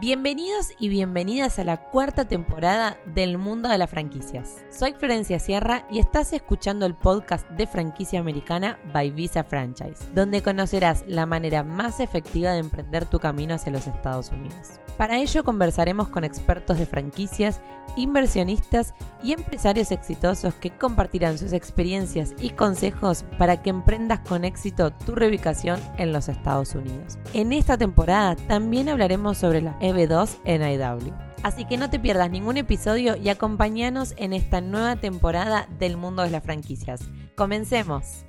Bienvenidos y bienvenidas a la cuarta temporada del mundo de las franquicias. Soy Florencia Sierra y estás escuchando el podcast de franquicia americana by Visa Franchise, donde conocerás la manera más efectiva de emprender tu camino hacia los Estados Unidos. Para ello conversaremos con expertos de franquicias, inversionistas y empresarios exitosos que compartirán sus experiencias y consejos para que emprendas con éxito tu reubicación en los Estados Unidos. En esta temporada también hablaremos sobre la EB2 NIW. Así que no te pierdas ningún episodio y acompáñanos en esta nueva temporada del mundo de las franquicias. Comencemos.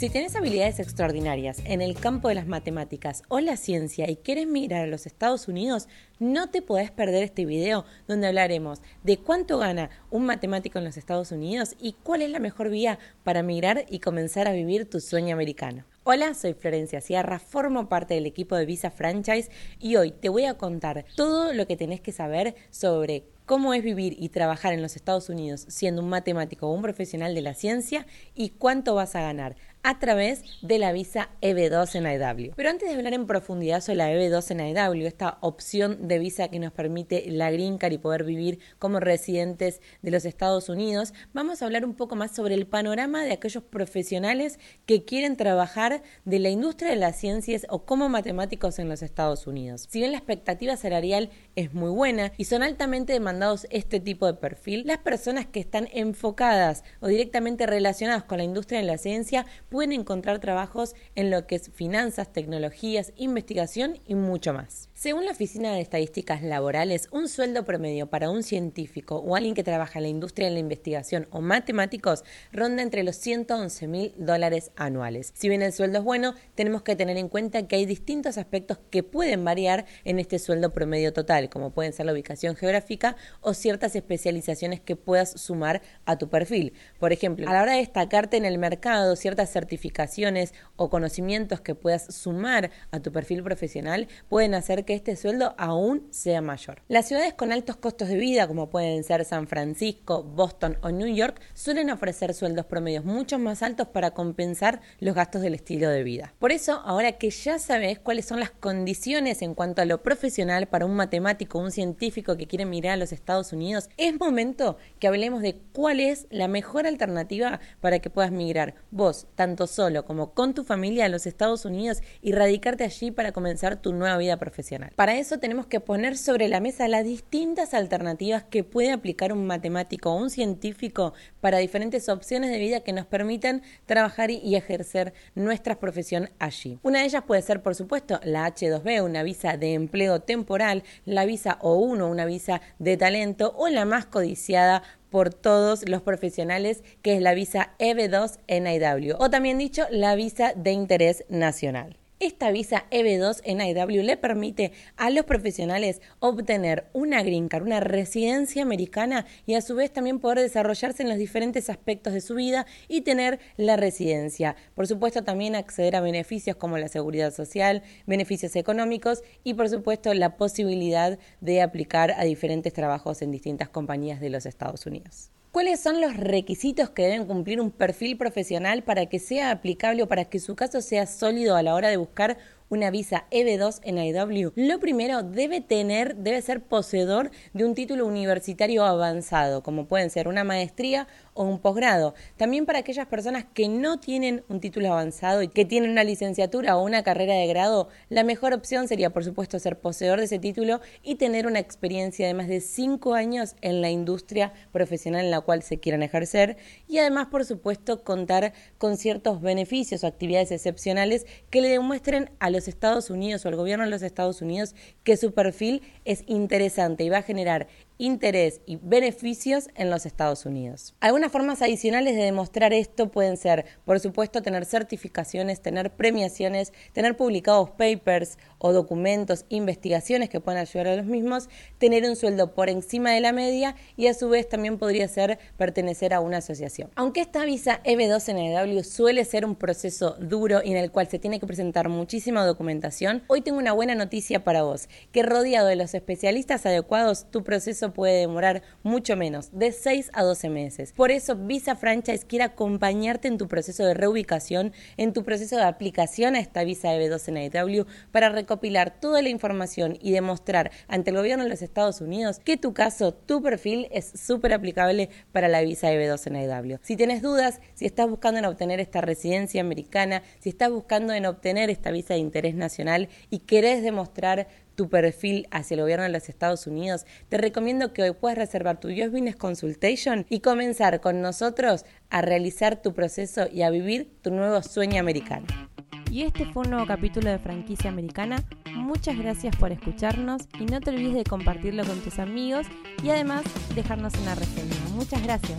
Si tienes habilidades extraordinarias en el campo de las matemáticas o la ciencia y quieres migrar a los Estados Unidos, no te podés perder este video donde hablaremos de cuánto gana un matemático en los Estados Unidos y cuál es la mejor vía para migrar y comenzar a vivir tu sueño americano. Hola, soy Florencia Sierra, formo parte del equipo de Visa Franchise y hoy te voy a contar todo lo que tenés que saber sobre cómo es vivir y trabajar en los Estados Unidos siendo un matemático o un profesional de la ciencia y cuánto vas a ganar a través de la visa EB2 en IW. Pero antes de hablar en profundidad sobre la EB2 en IW, esta opción de visa que nos permite la Green Card y poder vivir como residentes de los Estados Unidos, vamos a hablar un poco más sobre el panorama de aquellos profesionales que quieren trabajar de la industria de las ciencias o como matemáticos en los Estados Unidos. Si bien la expectativa salarial es muy buena y son altamente demandados este tipo de perfil, las personas que están enfocadas o directamente relacionadas con la industria de la ciencia pueden encontrar trabajos en lo que es finanzas, tecnologías, investigación y mucho más. Según la Oficina de Estadísticas Laborales, un sueldo promedio para un científico o alguien que trabaja en la industria de la investigación o matemáticos ronda entre los 111 mil dólares anuales. Si bien el sueldo es bueno, tenemos que tener en cuenta que hay distintos aspectos que pueden variar en este sueldo promedio total, como pueden ser la ubicación geográfica o ciertas especializaciones que puedas sumar a tu perfil. Por ejemplo, a la hora de destacarte en el mercado, ciertas certificaciones o conocimientos que puedas sumar a tu perfil profesional pueden hacer que este sueldo aún sea mayor. Las ciudades con altos costos de vida, como pueden ser San Francisco, Boston o New York, suelen ofrecer sueldos promedios mucho más altos para compensar los gastos del estilo de vida. Por eso, ahora que ya sabes cuáles son las condiciones en cuanto a lo profesional para un matemático un científico que quiere mirar a los Estados Unidos, es momento que hablemos de cuál es la mejor alternativa para que puedas migrar vos, tanto solo como con tu familia, a los Estados Unidos y radicarte allí para comenzar tu nueva vida profesional. Para eso tenemos que poner sobre la mesa las distintas alternativas que puede aplicar un matemático o un científico para diferentes opciones de vida que nos permitan trabajar y ejercer nuestra profesión allí. Una de ellas puede ser, por supuesto, la H2B, una visa de empleo temporal, la visa O1, una visa de talento o la más codiciada por todos los profesionales, que es la visa EB2 NIW, o también dicho, la visa de interés nacional. Esta visa EB2 en IW le permite a los profesionales obtener una green card, una residencia americana y a su vez también poder desarrollarse en los diferentes aspectos de su vida y tener la residencia. Por supuesto también acceder a beneficios como la seguridad social, beneficios económicos y por supuesto la posibilidad de aplicar a diferentes trabajos en distintas compañías de los Estados Unidos. ¿Cuáles son los requisitos que deben cumplir un perfil profesional para que sea aplicable o para que su caso sea sólido a la hora de buscar una visa EB2 en IW, lo primero debe tener, debe ser poseedor de un título universitario avanzado, como pueden ser una maestría o un posgrado. También para aquellas personas que no tienen un título avanzado y que tienen una licenciatura o una carrera de grado, la mejor opción sería, por supuesto, ser poseedor de ese título y tener una experiencia de más de cinco años en la industria profesional en la cual se quieran ejercer y además, por supuesto, contar con ciertos beneficios o actividades excepcionales que le demuestren a los Estados Unidos o al gobierno de los Estados Unidos que su perfil es interesante y va a generar interés y beneficios en los Estados Unidos. Algunas formas adicionales de demostrar esto pueden ser, por supuesto, tener certificaciones, tener premiaciones, tener publicados papers o documentos, investigaciones que puedan ayudar a los mismos, tener un sueldo por encima de la media y a su vez también podría ser pertenecer a una asociación. Aunque esta visa EB2 NW suele ser un proceso duro y en el cual se tiene que presentar muchísima documentación, hoy tengo una buena noticia para vos, que rodeado de los especialistas adecuados, tu proceso puede demorar mucho menos, de 6 a 12 meses. Por eso Visa Franchise quiere acompañarte en tu proceso de reubicación, en tu proceso de aplicación a esta visa EB2 en IW para recopilar toda la información y demostrar ante el gobierno de los Estados Unidos que tu caso, tu perfil es súper aplicable para la visa EB2 en IW. Si tienes dudas, si estás buscando en obtener esta residencia americana, si estás buscando en obtener esta visa de interés nacional y querés demostrar tu perfil hacia el gobierno de los Estados Unidos, te recomiendo que hoy puedas reservar tu US Business Consultation y comenzar con nosotros a realizar tu proceso y a vivir tu nuevo sueño americano. Y este fue un nuevo capítulo de Franquicia Americana. Muchas gracias por escucharnos y no te olvides de compartirlo con tus amigos y además dejarnos una reseña. Muchas gracias.